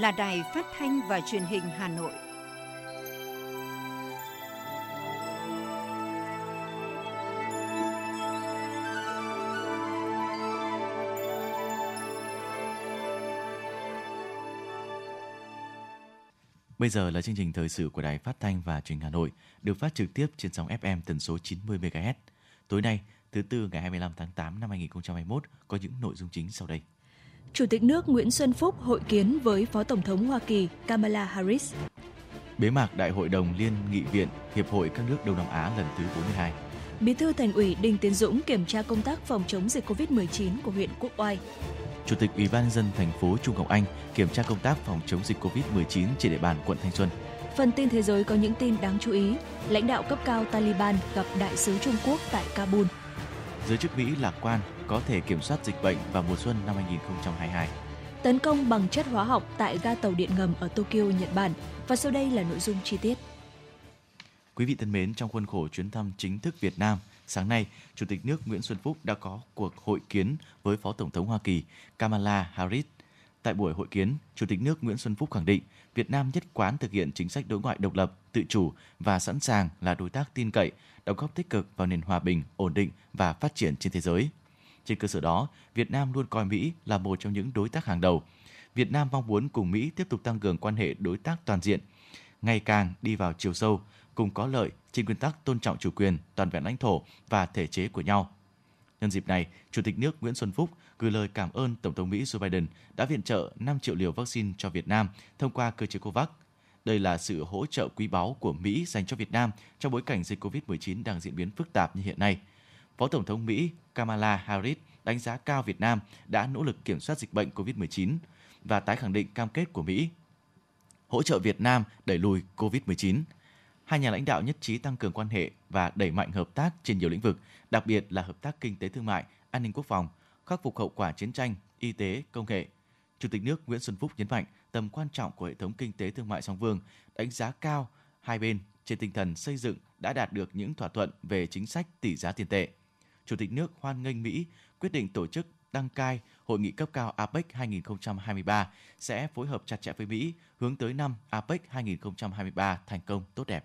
Là đài phát thanh và truyền hình Hà Nội. Bây giờ là chương trình thời sự của Đài Phát thanh và Truyền hình Hà Nội, được phát trực tiếp trên sóng FM tần số 90 MHz. Tối nay, thứ tư ngày 25 tháng 8 năm 2021 có những nội dung chính sau đây. Chủ tịch nước Nguyễn Xuân Phúc hội kiến với Phó Tổng thống Hoa Kỳ Kamala Harris. Bế mạc Đại hội đồng Liên nghị viện Hiệp hội các nước Đông Nam Á lần thứ 42. Bí thư Thành ủy Đinh Tiến Dũng kiểm tra công tác phòng chống dịch COVID-19 của huyện Quốc Oai. Chủ tịch Ủy ban dân thành phố Trung Ngọc Anh kiểm tra công tác phòng chống dịch COVID-19 trên địa bàn quận Thanh Xuân. Phần tin thế giới có những tin đáng chú ý. Lãnh đạo cấp cao Taliban gặp đại sứ Trung Quốc tại Kabul. Giới chức Mỹ lạc quan có thể kiểm soát dịch bệnh vào mùa xuân năm 2022. Tấn công bằng chất hóa học tại ga tàu điện ngầm ở Tokyo, Nhật Bản. Và sau đây là nội dung chi tiết. Quý vị thân mến, trong khuôn khổ chuyến thăm chính thức Việt Nam, sáng nay, Chủ tịch nước Nguyễn Xuân Phúc đã có cuộc hội kiến với Phó Tổng thống Hoa Kỳ Kamala Harris. Tại buổi hội kiến, Chủ tịch nước Nguyễn Xuân Phúc khẳng định Việt Nam nhất quán thực hiện chính sách đối ngoại độc lập, tự chủ và sẵn sàng là đối tác tin cậy, đóng góp tích cực vào nền hòa bình, ổn định và phát triển trên thế giới. Trên cơ sở đó, Việt Nam luôn coi Mỹ là một trong những đối tác hàng đầu. Việt Nam mong muốn cùng Mỹ tiếp tục tăng cường quan hệ đối tác toàn diện, ngày càng đi vào chiều sâu, cùng có lợi trên nguyên tắc tôn trọng chủ quyền, toàn vẹn lãnh thổ và thể chế của nhau. Nhân dịp này, Chủ tịch nước Nguyễn Xuân Phúc gửi lời cảm ơn Tổng thống Mỹ Joe Biden đã viện trợ 5 triệu liều vaccine cho Việt Nam thông qua cơ chế COVAX. Đây là sự hỗ trợ quý báu của Mỹ dành cho Việt Nam trong bối cảnh dịch COVID-19 đang diễn biến phức tạp như hiện nay. Phó Tổng thống Mỹ Kamala Harris đánh giá cao Việt Nam đã nỗ lực kiểm soát dịch bệnh COVID-19 và tái khẳng định cam kết của Mỹ hỗ trợ Việt Nam đẩy lùi COVID-19. Hai nhà lãnh đạo nhất trí tăng cường quan hệ và đẩy mạnh hợp tác trên nhiều lĩnh vực, đặc biệt là hợp tác kinh tế thương mại, an ninh quốc phòng, khắc phục hậu quả chiến tranh, y tế, công nghệ. Chủ tịch nước Nguyễn Xuân Phúc nhấn mạnh tầm quan trọng của hệ thống kinh tế thương mại song phương, đánh giá cao hai bên trên tinh thần xây dựng đã đạt được những thỏa thuận về chính sách tỷ giá tiền tệ. Chủ tịch nước hoan nghênh Mỹ quyết định tổ chức đăng cai hội nghị cấp cao APEC 2023 sẽ phối hợp chặt chẽ với Mỹ hướng tới năm APEC 2023 thành công tốt đẹp.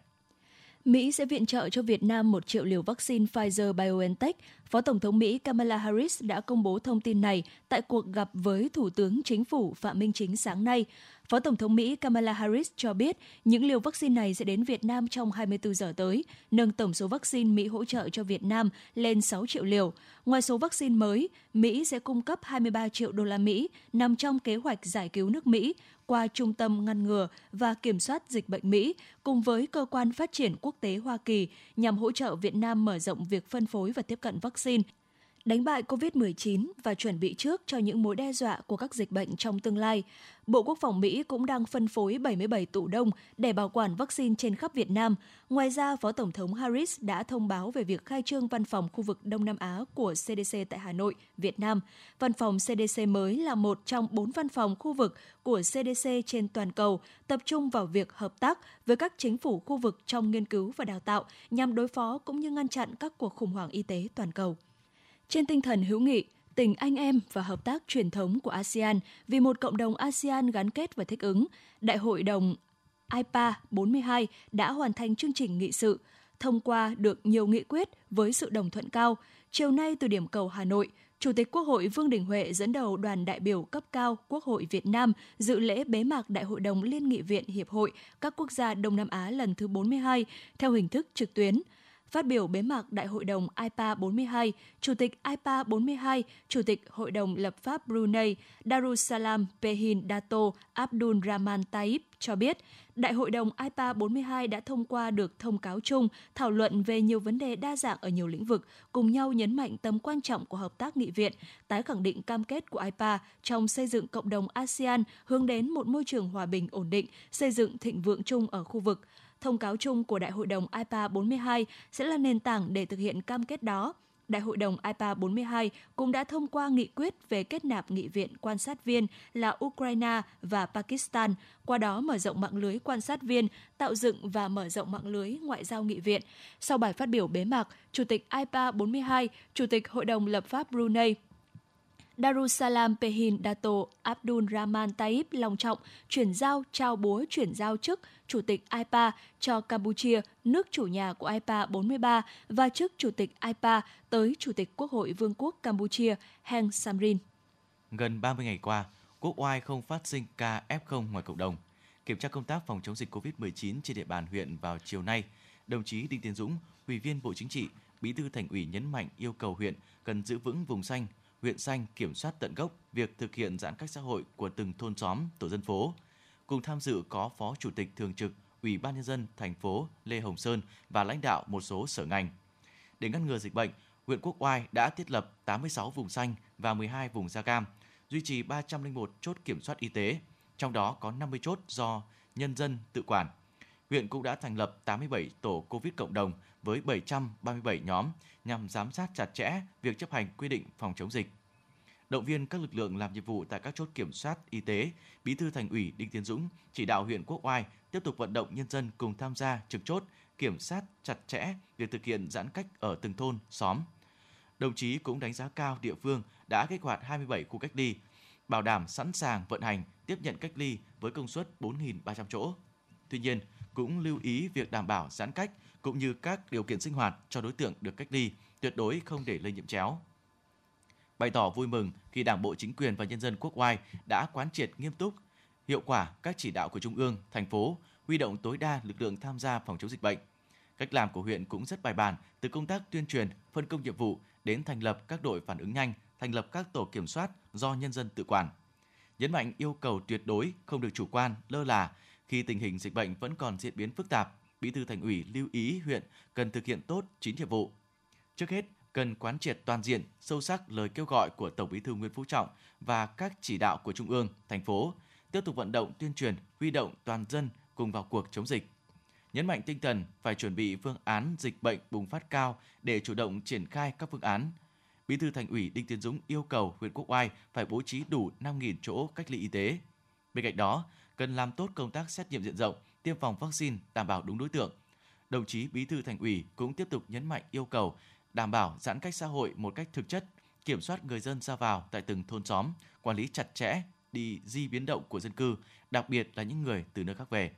Mỹ sẽ viện trợ cho Việt Nam 1 triệu liều vaccine Pfizer-BioNTech. Phó Tổng thống Mỹ Kamala Harris đã công bố thông tin này tại cuộc gặp với Thủ tướng Chính phủ Phạm Minh Chính sáng nay. Phó Tổng thống Mỹ Kamala Harris cho biết những liều vaccine này sẽ đến Việt Nam trong 24 giờ tới, nâng tổng số vaccine Mỹ hỗ trợ cho Việt Nam lên 6 triệu liều. Ngoài số vaccine mới, Mỹ sẽ cung cấp 23 triệu đô la Mỹ nằm trong kế hoạch giải cứu nước Mỹ qua Trung tâm Ngăn ngừa và Kiểm soát Dịch bệnh Mỹ cùng với Cơ quan Phát triển Quốc tế Hoa Kỳ nhằm hỗ trợ Việt Nam mở rộng việc phân phối và tiếp cận vaccine đánh bại COVID-19 và chuẩn bị trước cho những mối đe dọa của các dịch bệnh trong tương lai. Bộ Quốc phòng Mỹ cũng đang phân phối 77 tủ đông để bảo quản vaccine trên khắp Việt Nam. Ngoài ra, Phó Tổng thống Harris đã thông báo về việc khai trương văn phòng khu vực Đông Nam Á của CDC tại Hà Nội, Việt Nam. Văn phòng CDC mới là một trong bốn văn phòng khu vực của CDC trên toàn cầu, tập trung vào việc hợp tác với các chính phủ khu vực trong nghiên cứu và đào tạo nhằm đối phó cũng như ngăn chặn các cuộc khủng hoảng y tế toàn cầu. Trên tinh thần hữu nghị, tình anh em và hợp tác truyền thống của ASEAN vì một cộng đồng ASEAN gắn kết và thích ứng, Đại hội đồng IPA 42 đã hoàn thành chương trình nghị sự, thông qua được nhiều nghị quyết với sự đồng thuận cao. Chiều nay từ điểm cầu Hà Nội, Chủ tịch Quốc hội Vương Đình Huệ dẫn đầu đoàn đại biểu cấp cao Quốc hội Việt Nam dự lễ bế mạc Đại hội đồng Liên nghị viện Hiệp hội các quốc gia Đông Nam Á lần thứ 42 theo hình thức trực tuyến – Phát biểu bế mạc Đại hội đồng IPA 42, Chủ tịch IPA 42, Chủ tịch Hội đồng lập pháp Brunei Darussalam Pehin Dato Abdul Rahman Taib cho biết, Đại hội đồng IPA 42 đã thông qua được thông cáo chung thảo luận về nhiều vấn đề đa dạng ở nhiều lĩnh vực, cùng nhau nhấn mạnh tầm quan trọng của hợp tác nghị viện, tái khẳng định cam kết của IPA trong xây dựng cộng đồng ASEAN hướng đến một môi trường hòa bình ổn định, xây dựng thịnh vượng chung ở khu vực – Thông cáo chung của Đại hội đồng IPA 42 sẽ là nền tảng để thực hiện cam kết đó. Đại hội đồng IPA 42 cũng đã thông qua nghị quyết về kết nạp nghị viện quan sát viên là Ukraine và Pakistan, qua đó mở rộng mạng lưới quan sát viên, tạo dựng và mở rộng mạng lưới ngoại giao nghị viện. Sau bài phát biểu bế mạc, Chủ tịch IPA 42, Chủ tịch Hội đồng lập pháp Brunei Darussalam Pehin Dato Abdul Rahman Taib long trọng chuyển giao trao búa chuyển giao chức Chủ tịch IPA cho Campuchia, nước chủ nhà của IPA 43 và chức Chủ tịch IPA tới Chủ tịch Quốc hội Vương quốc Campuchia Heng Samrin. Gần 30 ngày qua, Quốc oai không phát sinh ca F0 ngoài cộng đồng. Kiểm tra công tác phòng chống dịch COVID-19 trên địa bàn huyện vào chiều nay, đồng chí Đinh Tiến Dũng, Ủy viên Bộ Chính trị, Bí thư Thành ủy nhấn mạnh yêu cầu huyện cần giữ vững vùng xanh, huyện xanh kiểm soát tận gốc việc thực hiện giãn cách xã hội của từng thôn xóm, tổ dân phố. Cùng tham dự có Phó Chủ tịch Thường trực Ủy ban nhân dân thành phố Lê Hồng Sơn và lãnh đạo một số sở ngành. Để ngăn ngừa dịch bệnh, huyện Quốc Oai đã thiết lập 86 vùng xanh và 12 vùng da cam, duy trì 301 chốt kiểm soát y tế, trong đó có 50 chốt do nhân dân tự quản. Huyện cũng đã thành lập 87 tổ COVID cộng đồng với 737 nhóm nhằm giám sát chặt chẽ việc chấp hành quy định phòng chống dịch. Động viên các lực lượng làm nhiệm vụ tại các chốt kiểm soát y tế, Bí thư Thành ủy Đinh Tiến Dũng chỉ đạo huyện Quốc Oai tiếp tục vận động nhân dân cùng tham gia trực chốt, kiểm soát chặt chẽ việc thực hiện giãn cách ở từng thôn, xóm. Đồng chí cũng đánh giá cao địa phương đã kích hoạt 27 khu cách ly, bảo đảm sẵn sàng vận hành tiếp nhận cách ly với công suất 4.300 chỗ. Tuy nhiên, cũng lưu ý việc đảm bảo giãn cách cũng như các điều kiện sinh hoạt cho đối tượng được cách ly, tuyệt đối không để lây nhiễm chéo. Bày tỏ vui mừng khi Đảng bộ chính quyền và nhân dân quốc oai đã quán triệt nghiêm túc, hiệu quả các chỉ đạo của Trung ương, thành phố, huy động tối đa lực lượng tham gia phòng chống dịch bệnh. Cách làm của huyện cũng rất bài bản, từ công tác tuyên truyền, phân công nhiệm vụ đến thành lập các đội phản ứng nhanh, thành lập các tổ kiểm soát do nhân dân tự quản. Nhấn mạnh yêu cầu tuyệt đối không được chủ quan, lơ là khi tình hình dịch bệnh vẫn còn diễn biến phức tạp, Bí thư Thành ủy lưu ý huyện cần thực hiện tốt chín nhiệm vụ. Trước hết, cần quán triệt toàn diện, sâu sắc lời kêu gọi của Tổng Bí thư Nguyễn Phú Trọng và các chỉ đạo của Trung ương, thành phố, tiếp tục vận động tuyên truyền, huy động toàn dân cùng vào cuộc chống dịch. Nhấn mạnh tinh thần phải chuẩn bị phương án dịch bệnh bùng phát cao để chủ động triển khai các phương án. Bí thư Thành ủy Đinh Tiến Dũng yêu cầu huyện Quốc Oai phải bố trí đủ 5.000 chỗ cách ly y tế. Bên cạnh đó, cần làm tốt công tác xét nghiệm diện rộng, tiêm phòng vaccine đảm bảo đúng đối tượng. Đồng chí Bí thư Thành ủy cũng tiếp tục nhấn mạnh yêu cầu đảm bảo giãn cách xã hội một cách thực chất, kiểm soát người dân ra vào tại từng thôn xóm, quản lý chặt chẽ đi di biến động của dân cư, đặc biệt là những người từ nơi khác về.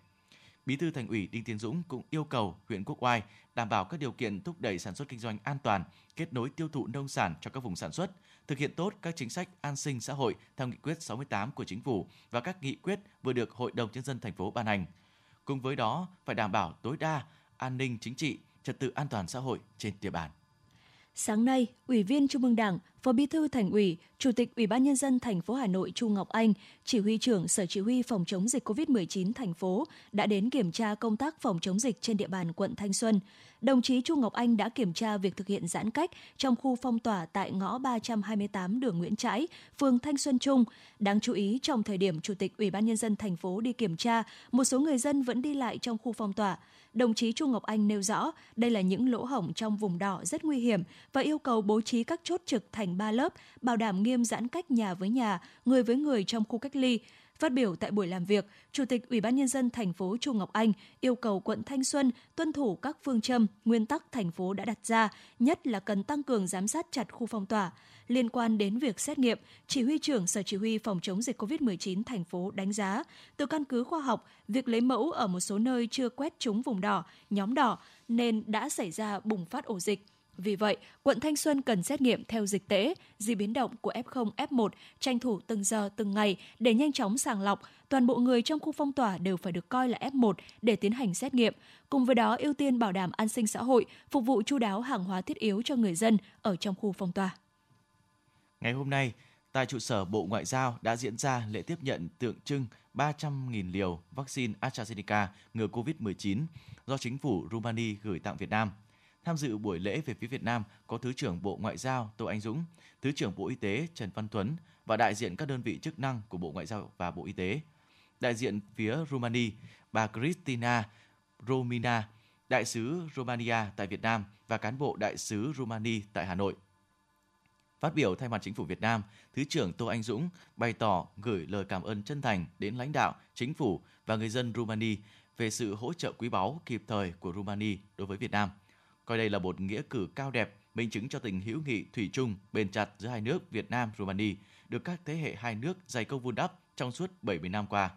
Bí thư Thành ủy Đinh Tiến Dũng cũng yêu cầu huyện Quốc Oai đảm bảo các điều kiện thúc đẩy sản xuất kinh doanh an toàn, kết nối tiêu thụ nông sản cho các vùng sản xuất, thực hiện tốt các chính sách an sinh xã hội theo nghị quyết 68 của chính phủ và các nghị quyết vừa được Hội đồng nhân dân thành phố ban hành. Cùng với đó, phải đảm bảo tối đa an ninh chính trị, trật tự an toàn xã hội trên địa bàn. Sáng nay, Ủy viên Trung ương Đảng, Phó Bí thư Thành ủy, Chủ tịch Ủy ban nhân dân thành phố Hà Nội Chu Ngọc Anh, Chỉ huy trưởng Sở Chỉ huy phòng chống dịch COVID-19 thành phố đã đến kiểm tra công tác phòng chống dịch trên địa bàn quận Thanh Xuân. Đồng chí Chu Ngọc Anh đã kiểm tra việc thực hiện giãn cách trong khu phong tỏa tại ngõ 328 đường Nguyễn Trãi, phường Thanh Xuân Trung. Đáng chú ý, trong thời điểm Chủ tịch Ủy ban nhân dân thành phố đi kiểm tra, một số người dân vẫn đi lại trong khu phong tỏa đồng chí Chu Ngọc Anh nêu rõ đây là những lỗ hổng trong vùng đỏ rất nguy hiểm và yêu cầu bố trí các chốt trực thành 3 lớp, bảo đảm nghiêm giãn cách nhà với nhà, người với người trong khu cách ly. Phát biểu tại buổi làm việc, Chủ tịch Ủy ban nhân dân thành phố Chu Ngọc Anh yêu cầu quận Thanh Xuân tuân thủ các phương châm, nguyên tắc thành phố đã đặt ra, nhất là cần tăng cường giám sát chặt khu phong tỏa. Liên quan đến việc xét nghiệm, chỉ huy trưởng Sở Chỉ huy phòng chống dịch COVID-19 thành phố đánh giá, từ căn cứ khoa học, việc lấy mẫu ở một số nơi chưa quét trúng vùng đỏ, nhóm đỏ nên đã xảy ra bùng phát ổ dịch. Vì vậy, quận Thanh Xuân cần xét nghiệm theo dịch tễ, di biến động của F0, F1, tranh thủ từng giờ, từng ngày để nhanh chóng sàng lọc. Toàn bộ người trong khu phong tỏa đều phải được coi là F1 để tiến hành xét nghiệm. Cùng với đó, ưu tiên bảo đảm an sinh xã hội, phục vụ chu đáo hàng hóa thiết yếu cho người dân ở trong khu phong tỏa. Ngày hôm nay, tại trụ sở Bộ Ngoại giao đã diễn ra lễ tiếp nhận tượng trưng 300.000 liều vaccine AstraZeneca ngừa COVID-19 do chính phủ Rumani gửi tặng Việt Nam. Tham dự buổi lễ về phía Việt Nam có Thứ trưởng Bộ Ngoại giao Tô Anh Dũng, Thứ trưởng Bộ Y tế Trần Văn Tuấn và đại diện các đơn vị chức năng của Bộ Ngoại giao và Bộ Y tế. Đại diện phía Romania bà Cristina Romina, đại sứ Romania tại Việt Nam và cán bộ đại sứ Romania tại Hà Nội. Phát biểu thay mặt chính phủ Việt Nam, Thứ trưởng Tô Anh Dũng bày tỏ gửi lời cảm ơn chân thành đến lãnh đạo, chính phủ và người dân Romania về sự hỗ trợ quý báu kịp thời của Romania đối với Việt Nam. Coi đây là một nghĩa cử cao đẹp minh chứng cho tình hữu nghị thủy chung bền chặt giữa hai nước Việt Nam Romania được các thế hệ hai nước dày công vun đắp trong suốt 70 năm qua.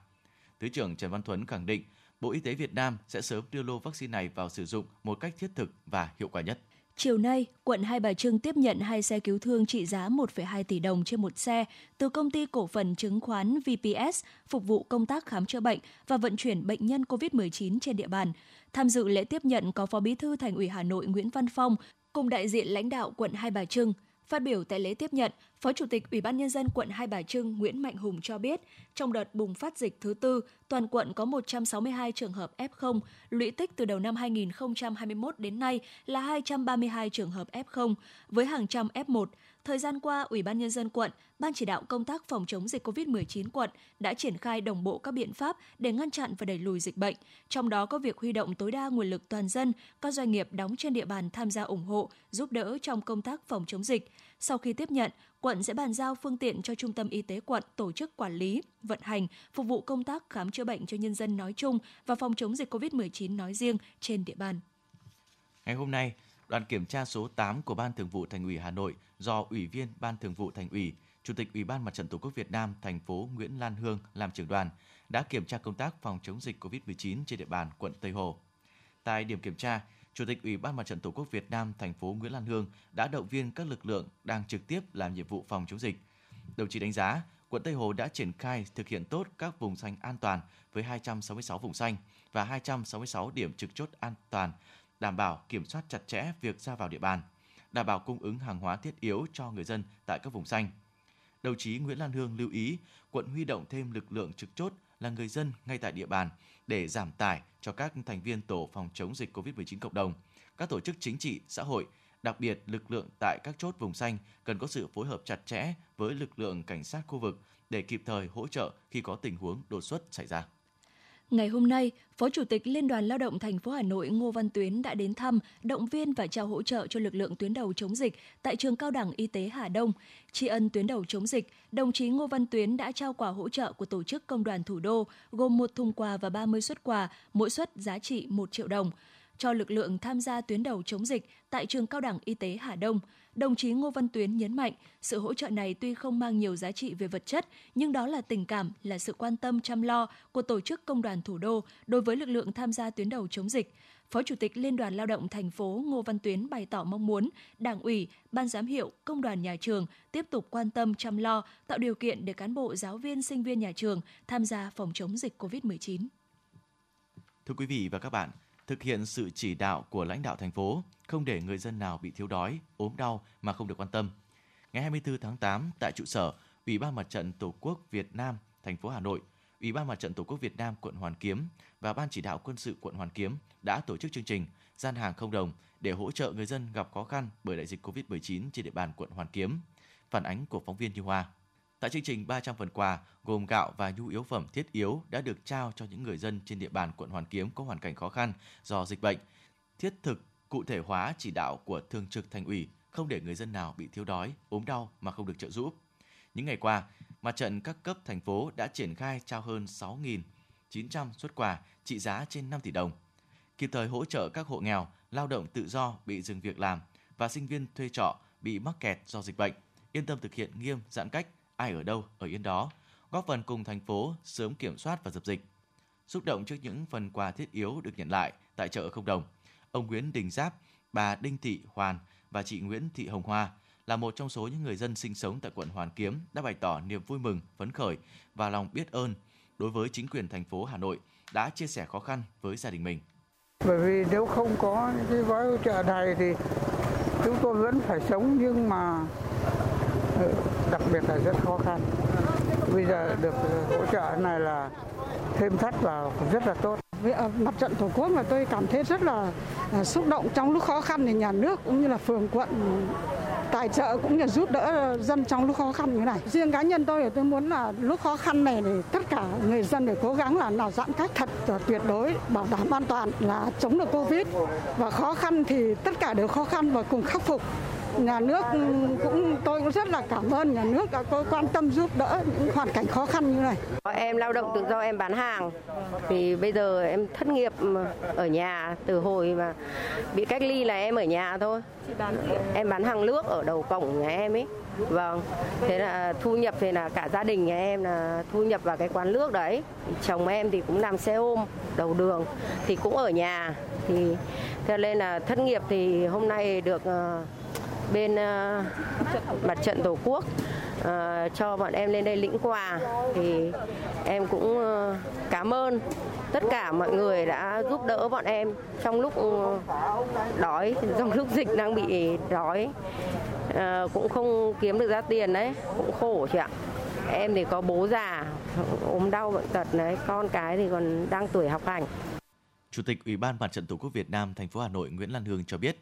Thứ trưởng Trần Văn Thuấn khẳng định, Bộ Y tế Việt Nam sẽ sớm đưa lô vaccine này vào sử dụng một cách thiết thực và hiệu quả nhất. Chiều nay, quận Hai Bà Trưng tiếp nhận hai xe cứu thương trị giá 1,2 tỷ đồng trên một xe từ công ty cổ phần chứng khoán VPS phục vụ công tác khám chữa bệnh và vận chuyển bệnh nhân COVID-19 trên địa bàn. Tham dự lễ tiếp nhận có Phó Bí thư Thành ủy Hà Nội Nguyễn Văn Phong cùng đại diện lãnh đạo quận Hai Bà Trưng. Phát biểu tại lễ tiếp nhận, Phó Chủ tịch Ủy ban Nhân dân quận Hai Bà Trưng Nguyễn Mạnh Hùng cho biết, trong đợt bùng phát dịch thứ tư, toàn quận có 162 trường hợp F0, lũy tích từ đầu năm 2021 đến nay là 232 trường hợp F0, với hàng trăm F1. Thời gian qua, Ủy ban Nhân dân quận, Ban chỉ đạo công tác phòng chống dịch COVID-19 quận đã triển khai đồng bộ các biện pháp để ngăn chặn và đẩy lùi dịch bệnh, trong đó có việc huy động tối đa nguồn lực toàn dân, các doanh nghiệp đóng trên địa bàn tham gia ủng hộ, giúp đỡ trong công tác phòng chống dịch. Sau khi tiếp nhận, quận sẽ bàn giao phương tiện cho Trung tâm Y tế quận tổ chức quản lý, vận hành, phục vụ công tác khám chữa bệnh cho nhân dân nói chung và phòng chống dịch COVID-19 nói riêng trên địa bàn. Ngày hôm nay, đoàn kiểm tra số 8 của Ban Thường vụ Thành ủy Hà Nội do Ủy viên Ban Thường vụ Thành ủy, Chủ tịch Ủy ban Mặt trận Tổ quốc Việt Nam thành phố Nguyễn Lan Hương làm trưởng đoàn đã kiểm tra công tác phòng chống dịch COVID-19 trên địa bàn quận Tây Hồ. Tại điểm kiểm tra, Chủ tịch Ủy ban Mặt trận Tổ quốc Việt Nam thành phố Nguyễn Lan Hương đã động viên các lực lượng đang trực tiếp làm nhiệm vụ phòng chống dịch. Đồng chí đánh giá, quận Tây Hồ đã triển khai thực hiện tốt các vùng xanh an toàn với 266 vùng xanh và 266 điểm trực chốt an toàn, đảm bảo kiểm soát chặt chẽ việc ra vào địa bàn, đảm bảo cung ứng hàng hóa thiết yếu cho người dân tại các vùng xanh. Đồng chí Nguyễn Lan Hương lưu ý, quận huy động thêm lực lượng trực chốt là người dân ngay tại địa bàn để giảm tải cho các thành viên tổ phòng chống dịch COVID-19 cộng đồng. Các tổ chức chính trị, xã hội, đặc biệt lực lượng tại các chốt vùng xanh cần có sự phối hợp chặt chẽ với lực lượng cảnh sát khu vực để kịp thời hỗ trợ khi có tình huống đột xuất xảy ra. Ngày hôm nay, Phó Chủ tịch Liên đoàn Lao động thành phố Hà Nội Ngô Văn Tuyến đã đến thăm, động viên và trao hỗ trợ cho lực lượng tuyến đầu chống dịch tại trường Cao đẳng Y tế Hà Đông. Tri ân tuyến đầu chống dịch, đồng chí Ngô Văn Tuyến đã trao quà hỗ trợ của tổ chức công đoàn thủ đô, gồm một thùng quà và 30 suất quà, mỗi suất giá trị 1 triệu đồng cho lực lượng tham gia tuyến đầu chống dịch tại trường Cao đẳng Y tế Hà Đông. Đồng chí Ngô Văn Tuyến nhấn mạnh, sự hỗ trợ này tuy không mang nhiều giá trị về vật chất, nhưng đó là tình cảm, là sự quan tâm chăm lo của tổ chức công đoàn thủ đô đối với lực lượng tham gia tuyến đầu chống dịch. Phó Chủ tịch Liên đoàn Lao động thành phố Ngô Văn Tuyến bày tỏ mong muốn Đảng ủy, Ban giám hiệu, Công đoàn nhà trường tiếp tục quan tâm chăm lo, tạo điều kiện để cán bộ, giáo viên, sinh viên nhà trường tham gia phòng chống dịch COVID-19. Thưa quý vị và các bạn, thực hiện sự chỉ đạo của lãnh đạo thành phố, không để người dân nào bị thiếu đói, ốm đau mà không được quan tâm. Ngày 24 tháng 8 tại trụ sở Ủy ban Mặt trận Tổ quốc Việt Nam thành phố Hà Nội, Ủy ban Mặt trận Tổ quốc Việt Nam quận Hoàn Kiếm và Ban chỉ đạo quân sự quận Hoàn Kiếm đã tổ chức chương trình gian hàng không đồng để hỗ trợ người dân gặp khó khăn bởi đại dịch Covid-19 trên địa bàn quận Hoàn Kiếm. Phản ánh của phóng viên Như Hoa. Tại chương trình 300 phần quà gồm gạo và nhu yếu phẩm thiết yếu đã được trao cho những người dân trên địa bàn quận Hoàn Kiếm có hoàn cảnh khó khăn do dịch bệnh. Thiết thực, cụ thể hóa chỉ đạo của Thường trực Thành ủy không để người dân nào bị thiếu đói, ốm đau mà không được trợ giúp. Những ngày qua, mặt trận các cấp thành phố đã triển khai trao hơn 6.900 xuất quà trị giá trên 5 tỷ đồng, kịp thời hỗ trợ các hộ nghèo, lao động tự do bị dừng việc làm và sinh viên thuê trọ bị mắc kẹt do dịch bệnh, yên tâm thực hiện nghiêm giãn cách, ai ở đâu ở yên đó, góp phần cùng thành phố sớm kiểm soát và dập dịch. Xúc động trước những phần quà thiết yếu được nhận lại tại chợ không đồng, ông Nguyễn Đình Giáp, bà Đinh Thị Hoàn và chị Nguyễn Thị Hồng Hoa là một trong số những người dân sinh sống tại quận Hoàn Kiếm đã bày tỏ niềm vui mừng, phấn khởi và lòng biết ơn đối với chính quyền thành phố Hà Nội đã chia sẻ khó khăn với gia đình mình. Bởi vì nếu không có cái gói hỗ trợ này thì chúng tôi vẫn phải sống nhưng mà ờ, đặc biệt là rất khó khăn. Bây giờ được ờ, hỗ trợ này là thêm thắt vào rất là tốt. Với ờ, mặt trận Tổ quốc mà tôi cảm thấy rất là, ờ, xúc động trong lúc khó khăn thì nhà nước cũng như là phường quận tài trợ cũng như giúp đỡ dân trong lúc khó khăn như này. Riêng cá nhân tôi thì tôi muốn là lúc khó khăn này thì tất cả người dân để cố gắng là nào giãn cách thật tuyệt đối bảo đảm an toàn là chống được Covid và khó khăn thì tất cả đều khó khăn và cùng khắc phục nhà nước cũng tôi cũng rất là cảm ơn nhà nước đã có quan tâm giúp đỡ những hoàn cảnh khó khăn như này. Em lao động tự do em bán hàng thì bây giờ em thất nghiệp ở nhà từ hồi mà bị cách ly là em ở nhà thôi. Em bán hàng nước ở đầu cổng nhà em ấy. Vâng, thế là thu nhập thì là cả gia đình nhà em là thu nhập vào cái quán nước đấy. Chồng em thì cũng làm xe ôm đầu đường thì cũng ở nhà thì cho nên là thất nghiệp thì hôm nay được uh, bên uh, mặt trận tổ quốc uh, cho bọn em lên đây lĩnh quà. Thì em cũng uh, cảm ơn tất cả mọi người đã giúp đỡ bọn em trong lúc ừ, đói trong lúc dịch đang bị đói. À, cũng không kiếm được ra tiền đấy cũng khổ chị ạ. Em thì có bố già ốm đau bệnh tật đấy con cái thì còn đang tuổi học hành. Chủ tịch Ủy ban Mặt trận Tổ quốc Việt Nam thành phố Hà Nội Nguyễn Lan Hương cho biết,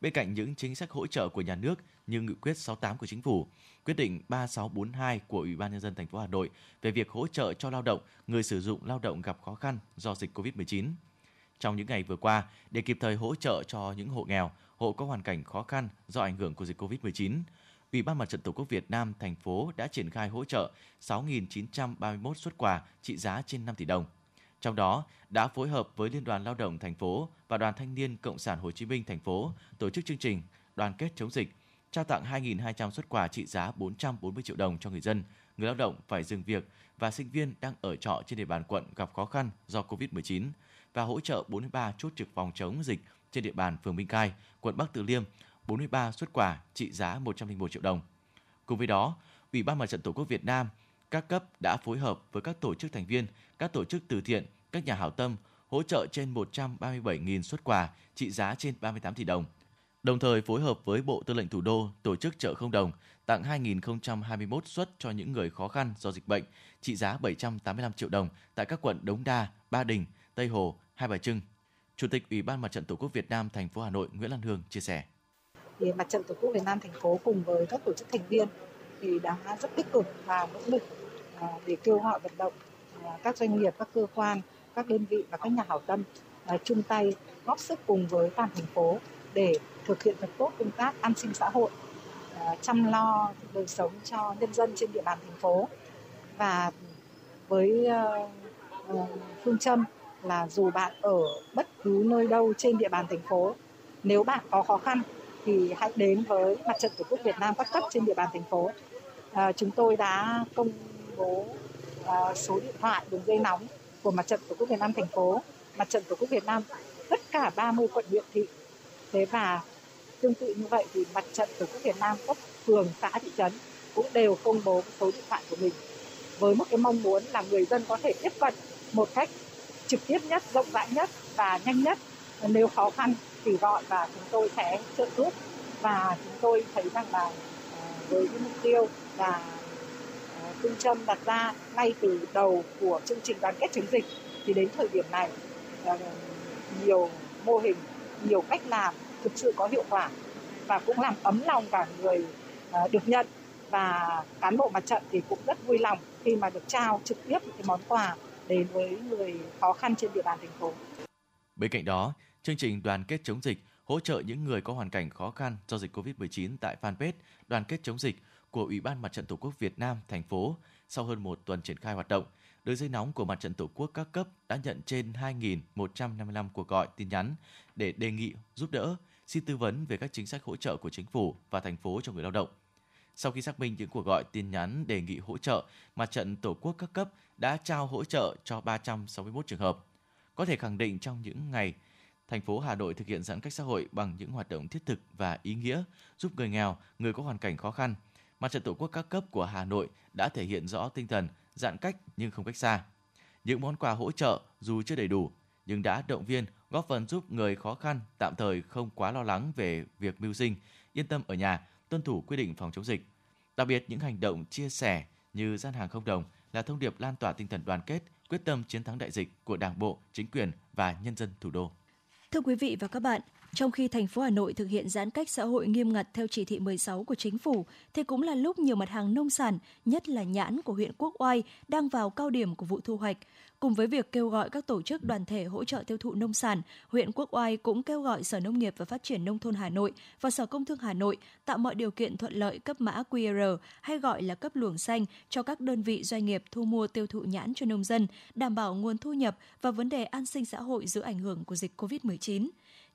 bên cạnh những chính sách hỗ trợ của nhà nước như nghị quyết 68 của chính phủ, quyết định 3642 của Ủy ban nhân dân thành phố Hà Nội về việc hỗ trợ cho lao động, người sử dụng lao động gặp khó khăn do dịch Covid-19. Trong những ngày vừa qua, để kịp thời hỗ trợ cho những hộ nghèo, hộ có hoàn cảnh khó khăn do ảnh hưởng của dịch Covid-19, Ủy ban Mặt trận Tổ quốc Việt Nam thành phố đã triển khai hỗ trợ 6.931 xuất quà trị giá trên 5 tỷ đồng. Trong đó, đã phối hợp với Liên đoàn Lao động thành phố và Đoàn Thanh niên Cộng sản Hồ Chí Minh thành phố tổ chức chương trình Đoàn kết chống dịch, trao tặng 2.200 xuất quà trị giá 440 triệu đồng cho người dân, người lao động phải dừng việc và sinh viên đang ở trọ trên địa bàn quận gặp khó khăn do Covid-19 và hỗ trợ 43 chốt trực phòng chống dịch trên địa bàn phường Minh Cai, quận Bắc Từ Liêm, 43 xuất quà trị giá 101 triệu đồng. Cùng với đó, Ủy ban Mặt trận Tổ quốc Việt Nam các cấp đã phối hợp với các tổ chức thành viên, các tổ chức từ thiện, các nhà hảo tâm hỗ trợ trên 137.000 xuất quà trị giá trên 38 tỷ đồng. Đồng thời phối hợp với Bộ Tư lệnh Thủ đô tổ chức chợ không đồng tặng 2.021 suất cho những người khó khăn do dịch bệnh trị giá 785 triệu đồng tại các quận Đống Đa, Ba Đình, Tây Hồ, Hai Bà Trưng. Chủ tịch Ủy ban Mặt trận Tổ quốc Việt Nam thành phố Hà Nội Nguyễn Lan Hương chia sẻ. Thì Mặt trận Tổ quốc Việt Nam thành phố cùng với các tổ chức thành viên thì đã rất tích cực và nỗ lực à, để kêu gọi vận động các doanh nghiệp, các cơ quan, các đơn vị và các nhà hảo tâm à, chung tay góp sức cùng với toàn thành phố để thực hiện thật tốt công tác an sinh xã hội, à, chăm lo đời sống cho nhân dân trên địa bàn thành phố. Và với ờ, ờ, phương châm là dù bạn ở bất cứ nơi đâu trên địa bàn thành phố nếu bạn có khó khăn thì hãy đến với mặt trận tổ quốc Việt Nam các cấp trên địa bàn thành phố. À, chúng tôi đã công bố uh, số điện thoại đường dây nóng của mặt trận tổ quốc Việt Nam thành phố, mặt trận tổ quốc Việt Nam tất cả 30 quận huyện thị. Thế và tương tự như vậy thì mặt trận tổ quốc Việt Nam cấp phường xã thị trấn cũng đều công bố số điện thoại của mình với một cái mong muốn là người dân có thể tiếp cận một cách trực tiếp nhất, rộng rãi nhất và nhanh nhất. Nếu khó khăn thì gọi và chúng tôi sẽ trợ giúp và chúng tôi thấy rằng là ờ, với cái mục tiêu là phương châm đặt ra ngay từ đầu của chương trình đoàn kết chống dịch thì đến thời điểm này ờ, nhiều mô hình nhiều cách làm thực sự có hiệu quả và cũng làm ấm lòng cả người ờ, được nhận và cán bộ mặt trận thì cũng rất vui lòng khi mà được trao trực tiếp những cái món quà đến với người khó khăn trên địa bàn thành phố. Bên cạnh đó, chương trình đoàn kết chống dịch hỗ trợ những người có hoàn cảnh khó khăn do dịch COVID-19 tại fanpage Đoàn kết chống dịch của Ủy ban Mặt trận Tổ quốc Việt Nam thành phố sau hơn một tuần triển khai hoạt động. Đường dây nóng của Mặt trận Tổ quốc các cấp đã nhận trên 2.155 cuộc gọi tin nhắn để đề nghị giúp đỡ, xin tư vấn về các chính sách hỗ trợ của chính phủ và thành phố cho người lao động. Sau khi xác minh những cuộc gọi tin nhắn đề nghị hỗ trợ, Mặt trận Tổ quốc các cấp đã trao hỗ trợ cho 361 trường hợp. Có thể khẳng định trong những ngày thành phố Hà Nội thực hiện giãn cách xã hội bằng những hoạt động thiết thực và ý nghĩa, giúp người nghèo, người có hoàn cảnh khó khăn – Mặt trận Tổ quốc các cấp của Hà Nội đã thể hiện rõ tinh thần giãn cách nhưng không cách xa. Những món quà hỗ trợ dù chưa đầy đủ nhưng đã động viên góp phần giúp người khó khăn tạm thời không quá lo lắng về việc mưu sinh, yên tâm ở nhà, tuân thủ quy định phòng chống dịch. Đặc biệt những hành động chia sẻ như gian hàng không đồng là thông điệp lan tỏa tinh thần đoàn kết, quyết tâm chiến thắng đại dịch của Đảng bộ, chính quyền và nhân dân thủ đô. Thưa quý vị và các bạn, trong khi thành phố Hà Nội thực hiện giãn cách xã hội nghiêm ngặt theo chỉ thị 16 của chính phủ, thì cũng là lúc nhiều mặt hàng nông sản, nhất là nhãn của huyện Quốc Oai đang vào cao điểm của vụ thu hoạch. Cùng với việc kêu gọi các tổ chức đoàn thể hỗ trợ tiêu thụ nông sản, huyện Quốc Oai cũng kêu gọi Sở Nông nghiệp và Phát triển Nông thôn Hà Nội và Sở Công Thương Hà Nội tạo mọi điều kiện thuận lợi cấp mã QR hay gọi là cấp luồng xanh cho các đơn vị doanh nghiệp thu mua tiêu thụ nhãn cho nông dân, đảm bảo nguồn thu nhập và vấn đề an sinh xã hội giữa ảnh hưởng của dịch COVID-19.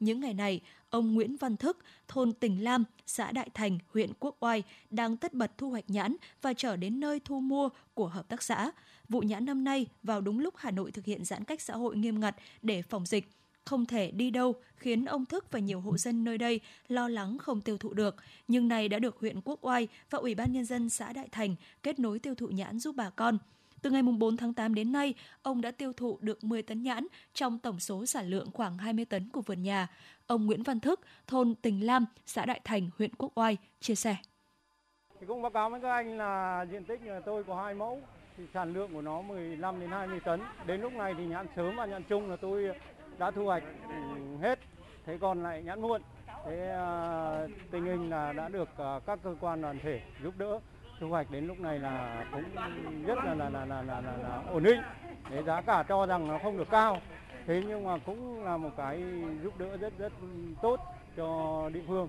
Những ngày này, ông Nguyễn Văn Thức, thôn Tình Lam, xã Đại Thành, huyện Quốc Oai đang tất bật thu hoạch nhãn và trở đến nơi thu mua của hợp tác xã. Vụ nhãn năm nay vào đúng lúc Hà Nội thực hiện giãn cách xã hội nghiêm ngặt để phòng dịch không thể đi đâu khiến ông Thức và nhiều hộ dân nơi đây lo lắng không tiêu thụ được. Nhưng này đã được huyện Quốc Oai và Ủy ban Nhân dân xã Đại Thành kết nối tiêu thụ nhãn giúp bà con. Từ ngày 4 tháng 8 đến nay, ông đã tiêu thụ được 10 tấn nhãn trong tổng số sản lượng khoảng 20 tấn của vườn nhà. Ông Nguyễn Văn Thức, thôn Tình Lam, xã Đại Thành, huyện Quốc Oai, chia sẻ. Thì cũng báo cáo với các anh là diện tích nhà tôi có hai mẫu, thì sản lượng của nó 15 đến 20 tấn. Đến lúc này thì nhãn sớm và nhãn chung là tôi đã thu hoạch hết, thế còn lại nhãn muộn. Thế uh, tình hình là đã được uh, các cơ quan đoàn thể giúp đỡ thu hoạch đến lúc này là cũng rất là là là là, là, là, là ổn định. Để giá cả cho rằng nó không được cao, thế nhưng mà cũng là một cái giúp đỡ rất rất tốt cho địa phương.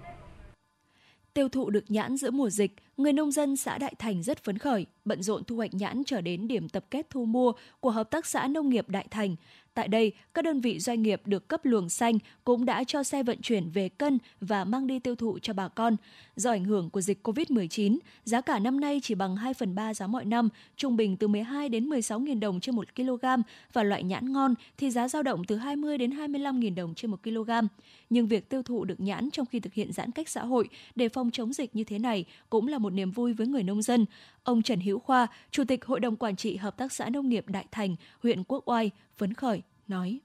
Tiêu thụ được nhãn giữa mùa dịch, người nông dân xã Đại Thành rất phấn khởi, bận rộn thu hoạch nhãn trở đến điểm tập kết thu mua của Hợp tác xã Nông nghiệp Đại Thành. Tại đây, các đơn vị doanh nghiệp được cấp luồng xanh cũng đã cho xe vận chuyển về cân và mang đi tiêu thụ cho bà con. Do ảnh hưởng của dịch COVID-19, giá cả năm nay chỉ bằng 2 phần 3 giá mọi năm, trung bình từ 12 đến 16 000 đồng trên 1 kg và loại nhãn ngon thì giá dao động từ 20 đến 25 000 đồng trên 1 kg. Nhưng việc tiêu thụ được nhãn trong khi thực hiện giãn cách xã hội để phòng chống dịch như thế này cũng là một niềm vui với người nông dân. Ông Trần Hữu Khoa, Chủ tịch Hội đồng Quản trị Hợp tác xã Nông nghiệp Đại Thành, huyện Quốc Oai, phấn khởi, nói.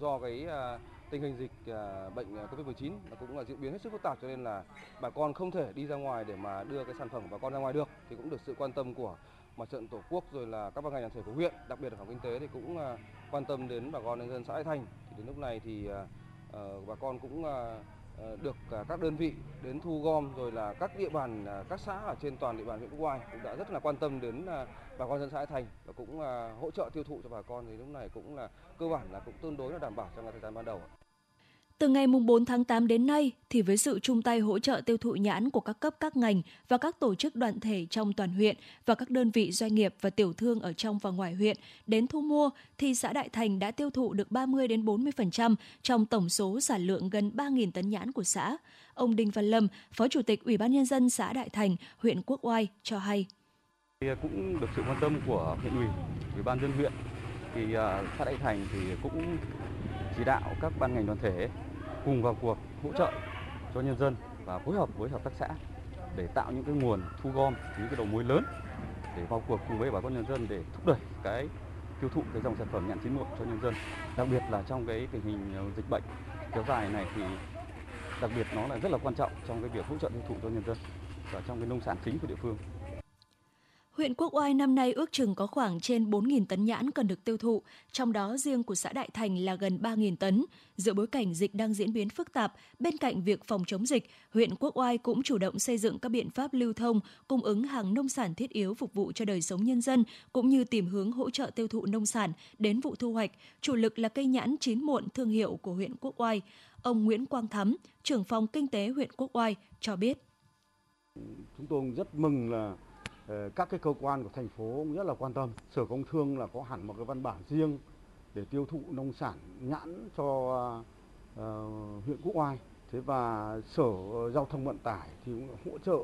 Do cái uh, tình hình dịch uh, bệnh à, Covid-19 nó cũng là diễn biến hết sức phức tạp cho nên là bà con không thể đi ra ngoài để mà đưa cái sản phẩm của bà con ra ngoài được thì cũng được sự quan tâm của mặt trận tổ quốc rồi là các ban ngành đoàn thể của huyện đặc biệt là phòng kinh tế thì cũng uh, quan tâm đến bà con nhân dân xã Đại Thành thì đến lúc này thì uh, bà con cũng uh, Ờ, được à, các đơn vị đến thu gom rồi là các địa bàn à, các xã ở trên toàn địa bàn huyện Quốc Oai cũng đã rất là quan tâm đến à, bà con dân xã Thành và cũng hỗ trợ tiêu thụ cho bà con thì lúc này cũng là cơ bản là cũng tương đối là đảm bảo trong thời gian ban đầu. Từ ngày 4 tháng 8 đến nay, thì với sự chung tay hỗ trợ tiêu thụ nhãn của các cấp các ngành và các tổ chức đoàn thể trong toàn huyện và các đơn vị doanh nghiệp và tiểu thương ở trong và ngoài huyện đến thu mua, thì xã Đại Thành đã tiêu thụ được 30 đến 40% trong tổng số sản lượng gần 3.000 tấn nhãn của xã. Ông Đinh Văn Lâm, Phó Chủ tịch Ủy ban Nhân dân xã Đại Thành, huyện Quốc Oai cho hay. Cũng được sự quan tâm của huyện ủy, Ủy ban dân huyện, thì à, xã Đại Thành thì cũng chỉ đạo các ban ngành đoàn thể cùng vào cuộc hỗ trợ cho nhân dân và phối hợp với hợp tác xã để tạo những cái nguồn thu gom, những cái đầu mối lớn để vào cuộc cùng với bà con nhân dân để thúc đẩy cái tiêu thụ cái dòng sản phẩm nhãn chín muộn cho nhân dân. Đặc biệt là trong cái tình hình ờ, dịch bệnh kéo dài này thì đặc biệt nó là rất là quan trọng trong cái việc hỗ trợ tiêu thụ cho nhân dân và trong cái nông sản chính của địa phương. Huyện Quốc Oai năm nay ước chừng có khoảng trên 4.000 tấn nhãn cần được tiêu thụ, trong đó riêng của xã Đại Thành là gần 3.000 tấn. Giữa bối cảnh dịch đang diễn biến phức tạp, bên cạnh việc phòng chống dịch, huyện Quốc Oai cũng chủ động xây dựng các biện pháp lưu thông, cung ứng hàng nông sản thiết yếu phục vụ cho đời sống nhân dân, cũng như tìm hướng hỗ trợ tiêu thụ nông sản đến vụ thu hoạch, chủ lực là cây nhãn chín muộn thương hiệu của huyện Quốc Oai. Ông Nguyễn Quang Thắm, trưởng phòng kinh tế huyện Quốc Oai cho biết. Chúng tôi rất mừng là Ờ, các cái cơ quan của thành phố cũng rất là quan tâm. Sở Công Thương là có hẳn một cái văn bản riêng để tiêu thụ nông sản nhãn cho uh, huyện Quốc Oai. Thế và Sở Giao thông Vận tải thì cũng hỗ trợ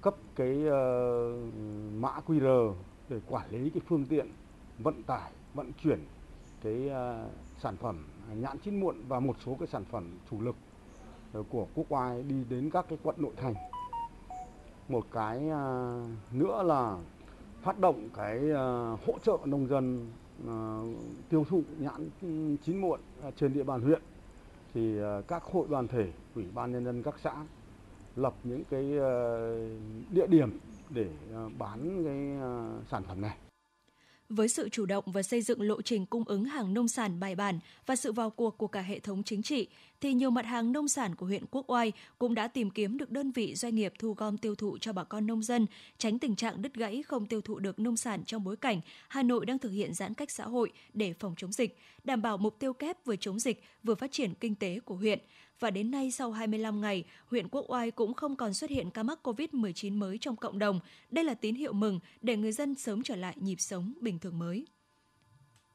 cấp cái uh, mã QR để quản lý cái phương tiện vận tải, vận chuyển cái uh, sản phẩm nhãn chín muộn và một số cái sản phẩm chủ lực của Quốc Oai đi đến các cái quận nội thành một cái à, nữa là phát động cái à, hỗ trợ nông dân à, tiêu thụ nhãn chín muộn trên địa bàn huyện. Thì các hội đoàn thể ủy ban nhân dân các xã lập những cái địa điểm để bán cái sản phẩm này. Với sự chủ động và xây dựng lộ trình cung ứng hàng nông sản bài bản và sự vào cuộc của cả hệ thống chính trị, thì nhiều mặt hàng nông sản của huyện Quốc Oai cũng đã tìm kiếm được đơn vị doanh nghiệp thu gom tiêu thụ cho bà con nông dân, tránh tình trạng đứt gãy không tiêu thụ được nông sản trong bối cảnh Hà Nội đang thực hiện giãn cách xã hội để phòng chống dịch, đảm bảo mục tiêu kép vừa chống dịch vừa phát triển kinh tế của huyện và đến nay sau 25 ngày, huyện Quốc Oai cũng không còn xuất hiện ca mắc COVID-19 mới trong cộng đồng. Đây là tín hiệu mừng để người dân sớm trở lại nhịp sống bình thường mới.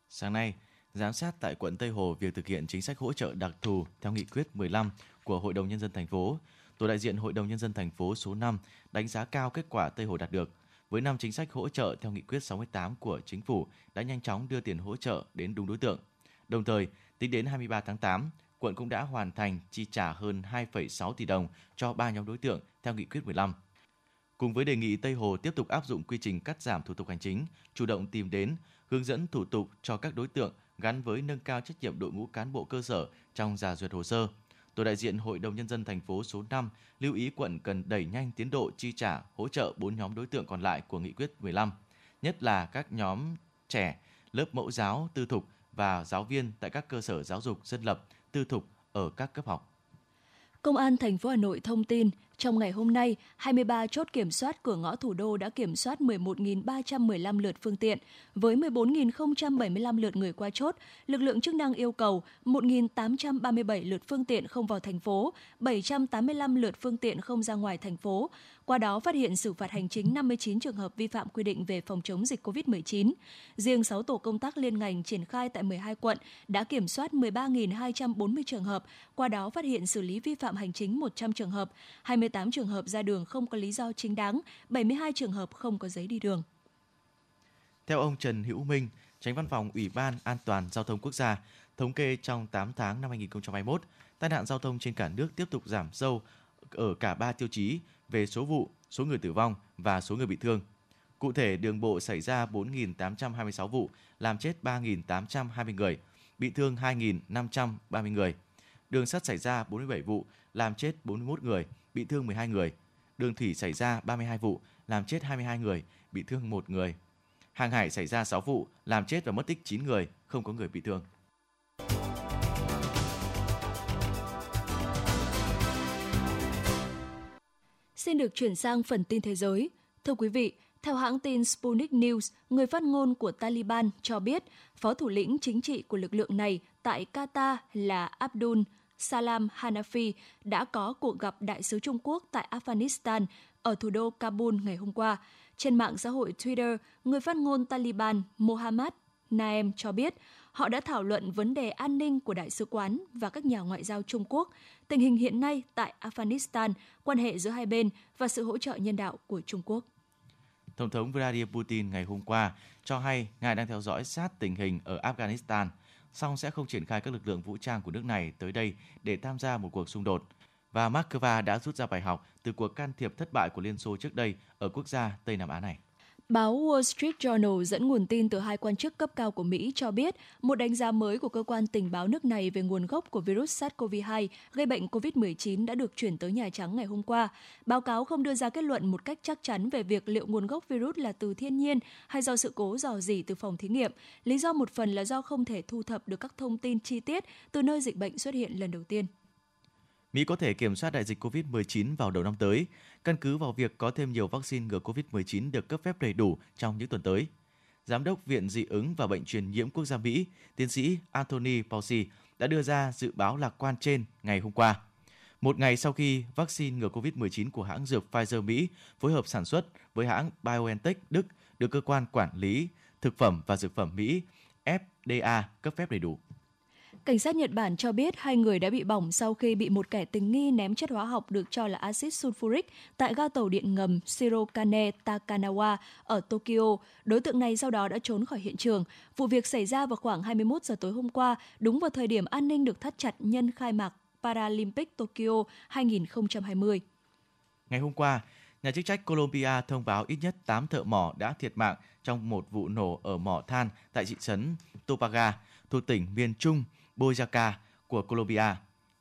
Sáng nay, giám sát tại quận Tây Hồ việc thực hiện chính sách hỗ trợ đặc thù theo nghị quyết 15 của Hội đồng nhân dân thành phố. Tổ đại diện Hội đồng nhân dân thành phố số 5 đánh giá cao kết quả Tây Hồ đạt được. Với năm chính sách hỗ trợ theo nghị quyết 68 của chính phủ đã nhanh chóng đưa tiền hỗ trợ đến đúng đối tượng. Đồng thời, tính đến 23 tháng 8, quận cũng đã hoàn thành chi trả hơn 2,6 tỷ đồng cho ba nhóm đối tượng theo nghị quyết 15. Cùng với đề nghị Tây Hồ tiếp tục áp dụng quy trình cắt giảm thủ tục hành chính, chủ động tìm đến, hướng dẫn thủ tục cho các đối tượng gắn với nâng cao trách nhiệm đội ngũ cán bộ cơ sở trong giả duyệt hồ sơ. Tổ đại diện Hội đồng nhân dân thành phố số 5 lưu ý quận cần đẩy nhanh tiến độ chi trả hỗ trợ bốn nhóm đối tượng còn lại của nghị quyết 15, nhất là các nhóm trẻ, lớp mẫu giáo, tư thục và giáo viên tại các cơ sở giáo dục dân lập, tư thục ở các cấp học. Công an thành phố Hà Nội thông tin, trong ngày hôm nay, 23 chốt kiểm soát cửa ngõ thủ đô đã kiểm soát 11.315 lượt phương tiện, với 14.075 lượt người qua chốt. Lực lượng chức năng yêu cầu 1.837 lượt phương tiện không vào thành phố, 785 lượt phương tiện không ra ngoài thành phố. Qua đó phát hiện xử phạt hành chính 59 trường hợp vi phạm quy định về phòng chống dịch COVID-19. Riêng 6 tổ công tác liên ngành triển khai tại 12 quận đã kiểm soát 13.240 trường hợp, qua đó phát hiện xử lý vi phạm hành chính 100 trường hợp, 20 58 trường hợp ra đường không có lý do chính đáng, 72 trường hợp không có giấy đi đường. Theo ông Trần Hữu Minh, Tránh Văn phòng Ủy ban An toàn Giao thông Quốc gia, thống kê trong 8 tháng năm 2021, tai nạn giao thông trên cả nước tiếp tục giảm sâu ở cả 3 tiêu chí về số vụ, số người tử vong và số người bị thương. Cụ thể, đường bộ xảy ra 4.826 vụ, làm chết 3.820 người, bị thương 2.530 người. Đường sắt xảy ra 47 vụ, làm chết 41 người, bị thương 12 người. Đường thủy xảy ra 32 vụ, làm chết 22 người, bị thương 1 người. Hàng hải xảy ra 6 vụ, làm chết và mất tích 9 người, không có người bị thương. Xin được chuyển sang phần tin thế giới. Thưa quý vị, theo hãng tin Sputnik News, người phát ngôn của Taliban cho biết phó thủ lĩnh chính trị của lực lượng này tại Qatar là Abdul Salam Hanafi đã có cuộc gặp đại sứ Trung Quốc tại Afghanistan ở thủ đô Kabul ngày hôm qua. Trên mạng xã hội Twitter, người phát ngôn Taliban Mohammad Naem cho biết họ đã thảo luận vấn đề an ninh của đại sứ quán và các nhà ngoại giao Trung Quốc, tình hình hiện nay tại Afghanistan, quan hệ giữa hai bên và sự hỗ trợ nhân đạo của Trung Quốc. Tổng thống Vladimir Putin ngày hôm qua cho hay ngài đang theo dõi sát tình hình ở Afghanistan, song sẽ không triển khai các lực lượng vũ trang của nước này tới đây để tham gia một cuộc xung đột. Và Moscow đã rút ra bài học từ cuộc can thiệp thất bại của Liên Xô trước đây ở quốc gia Tây Nam Á này. Báo Wall Street Journal dẫn nguồn tin từ hai quan chức cấp cao của Mỹ cho biết, một đánh giá mới của cơ quan tình báo nước này về nguồn gốc của virus SARS-CoV-2 gây bệnh COVID-19 đã được chuyển tới Nhà Trắng ngày hôm qua. Báo cáo không đưa ra kết luận một cách chắc chắn về việc liệu nguồn gốc virus là từ thiên nhiên hay do sự cố dò dỉ từ phòng thí nghiệm. Lý do một phần là do không thể thu thập được các thông tin chi tiết từ nơi dịch bệnh xuất hiện lần đầu tiên. Mỹ có thể kiểm soát đại dịch COVID-19 vào đầu năm tới, căn cứ vào việc có thêm nhiều vaccine ngừa COVID-19 được cấp phép đầy đủ trong những tuần tới. Giám đốc Viện Dị ứng và Bệnh truyền nhiễm quốc gia Mỹ, tiến sĩ Anthony Fauci đã đưa ra dự báo lạc quan trên ngày hôm qua. Một ngày sau khi vaccine ngừa COVID-19 của hãng dược Pfizer Mỹ phối hợp sản xuất với hãng BioNTech Đức được cơ quan quản lý thực phẩm và dược phẩm Mỹ FDA cấp phép đầy đủ. Cảnh sát Nhật Bản cho biết hai người đã bị bỏng sau khi bị một kẻ tình nghi ném chất hóa học được cho là axit sulfuric tại ga tàu điện ngầm Shirokane Takanawa ở Tokyo. Đối tượng này sau đó đã trốn khỏi hiện trường. Vụ việc xảy ra vào khoảng 21 giờ tối hôm qua, đúng vào thời điểm an ninh được thắt chặt nhân khai mạc Paralympic Tokyo 2020. Ngày hôm qua, nhà chức trách Colombia thông báo ít nhất 8 thợ mỏ đã thiệt mạng trong một vụ nổ ở mỏ than tại thị trấn Topaga, thuộc tỉnh miền Trung Boyaca của Colombia.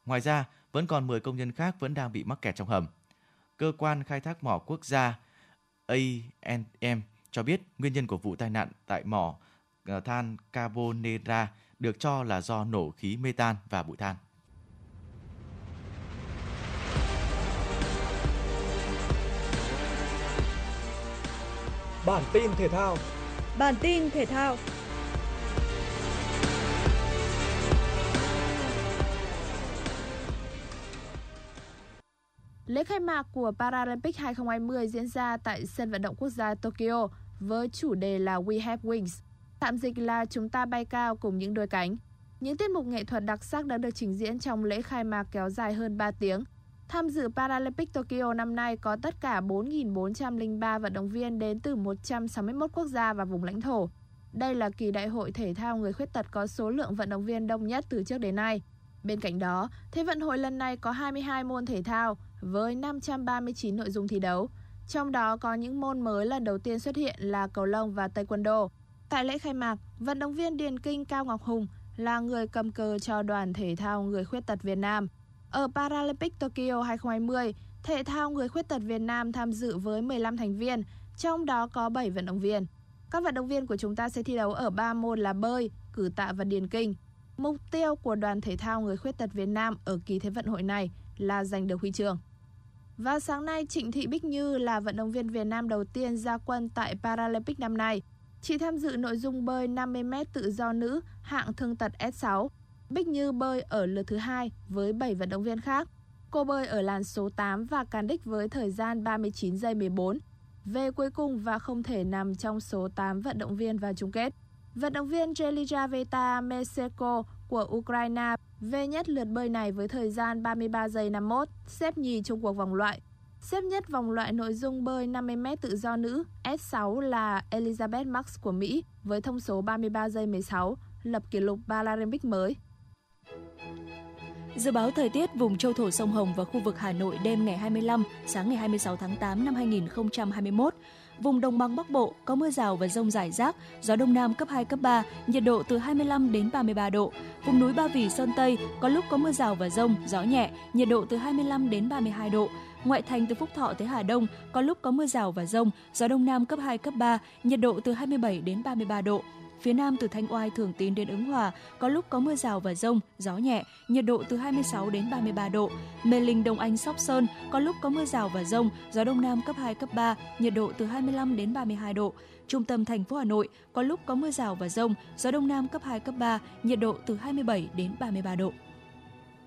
Ngoài ra, vẫn còn 10 công nhân khác vẫn đang bị mắc kẹt trong hầm. Cơ quan khai thác mỏ quốc gia ANM cho biết nguyên nhân của vụ tai nạn tại mỏ ờ, than Carbonera được cho là do nổ khí mê tan và bụi than. Bản tin thể thao Bản tin thể thao Lễ khai mạc của Paralympic 2020 diễn ra tại sân vận động quốc gia Tokyo với chủ đề là We Have Wings. Tạm dịch là chúng ta bay cao cùng những đôi cánh. Những tiết mục nghệ thuật đặc sắc đã được trình diễn trong lễ khai mạc kéo dài hơn 3 tiếng. Tham dự Paralympic Tokyo năm nay có tất cả 4.403 vận động viên đến từ 161 quốc gia và vùng lãnh thổ. Đây là kỳ đại hội thể thao người khuyết tật có số lượng vận động viên đông nhất từ trước đến nay. Bên cạnh đó, Thế vận hội lần này có 22 môn thể thao với 539 nội dung thi đấu. Trong đó có những môn mới lần đầu tiên xuất hiện là cầu lông và taekwondo. Tại lễ khai mạc, vận động viên điền kinh Cao Ngọc Hùng là người cầm cờ cho đoàn thể thao người khuyết tật Việt Nam. Ở Paralympic Tokyo 2020, thể thao người khuyết tật Việt Nam tham dự với 15 thành viên, trong đó có 7 vận động viên. Các vận động viên của chúng ta sẽ thi đấu ở ba môn là bơi, cử tạ và điền kinh. Mục tiêu của đoàn thể thao người khuyết tật Việt Nam ở kỳ Thế vận hội này là giành được huy chương. Và sáng nay, Trịnh Thị Bích Như là vận động viên Việt Nam đầu tiên ra quân tại Paralympic năm nay. Chị tham dự nội dung bơi 50m tự do nữ hạng thương tật S6. Bích Như bơi ở lượt thứ hai với 7 vận động viên khác. Cô bơi ở làn số 8 và cán đích với thời gian 39 giây 14. Về cuối cùng và không thể nằm trong số 8 vận động viên vào chung kết. Vận động viên Jelizaveta Meseko của Ukraine về nhất lượt bơi này với thời gian 33 giây 51, xếp nhì trong cuộc vòng loại. Xếp nhất vòng loại nội dung bơi 50m tự do nữ S6 là Elizabeth Max của Mỹ với thông số 33 giây 16, lập kỷ lục Paralympic mới. Dự báo thời tiết vùng châu thổ sông Hồng và khu vực Hà Nội đêm ngày 25, sáng ngày 26 tháng 8 năm 2021. Vùng đồng bằng Bắc Bộ có mưa rào và rông rải rác, gió đông nam cấp 2, cấp 3, nhiệt độ từ 25 đến 33 độ. Vùng núi Ba Vì, Sơn Tây có lúc có mưa rào và rông, gió nhẹ, nhiệt độ từ 25 đến 32 độ. Ngoại thành từ Phúc Thọ tới Hà Đông có lúc có mưa rào và rông, gió đông nam cấp 2, cấp 3, nhiệt độ từ 27 đến 33 độ. Phía Nam từ Thanh Oai, Thường Tín đến Ứng Hòa có lúc có mưa rào và rông, gió nhẹ, nhiệt độ từ 26 đến 33 độ. Mê Linh, Đông Anh, Sóc Sơn có lúc có mưa rào và rông, gió Đông Nam cấp 2, cấp 3, nhiệt độ từ 25 đến 32 độ. Trung tâm thành phố Hà Nội có lúc có mưa rào và rông, gió Đông Nam cấp 2, cấp 3, nhiệt độ từ 27 đến 33 độ.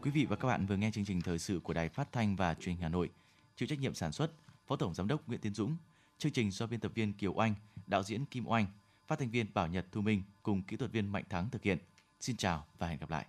Quý vị và các bạn vừa nghe chương trình thời sự của Đài Phát thanh và Truyền hình Hà Nội. Chịu trách nhiệm sản xuất Phó Tổng Giám đốc Nguyễn Tiến Dũng. Chương trình do biên tập viên Kiều Oanh, đạo diễn Kim Oanh, phát thanh viên Bảo Nhật Thu Minh cùng kỹ thuật viên Mạnh Thắng thực hiện. Xin chào và hẹn gặp lại.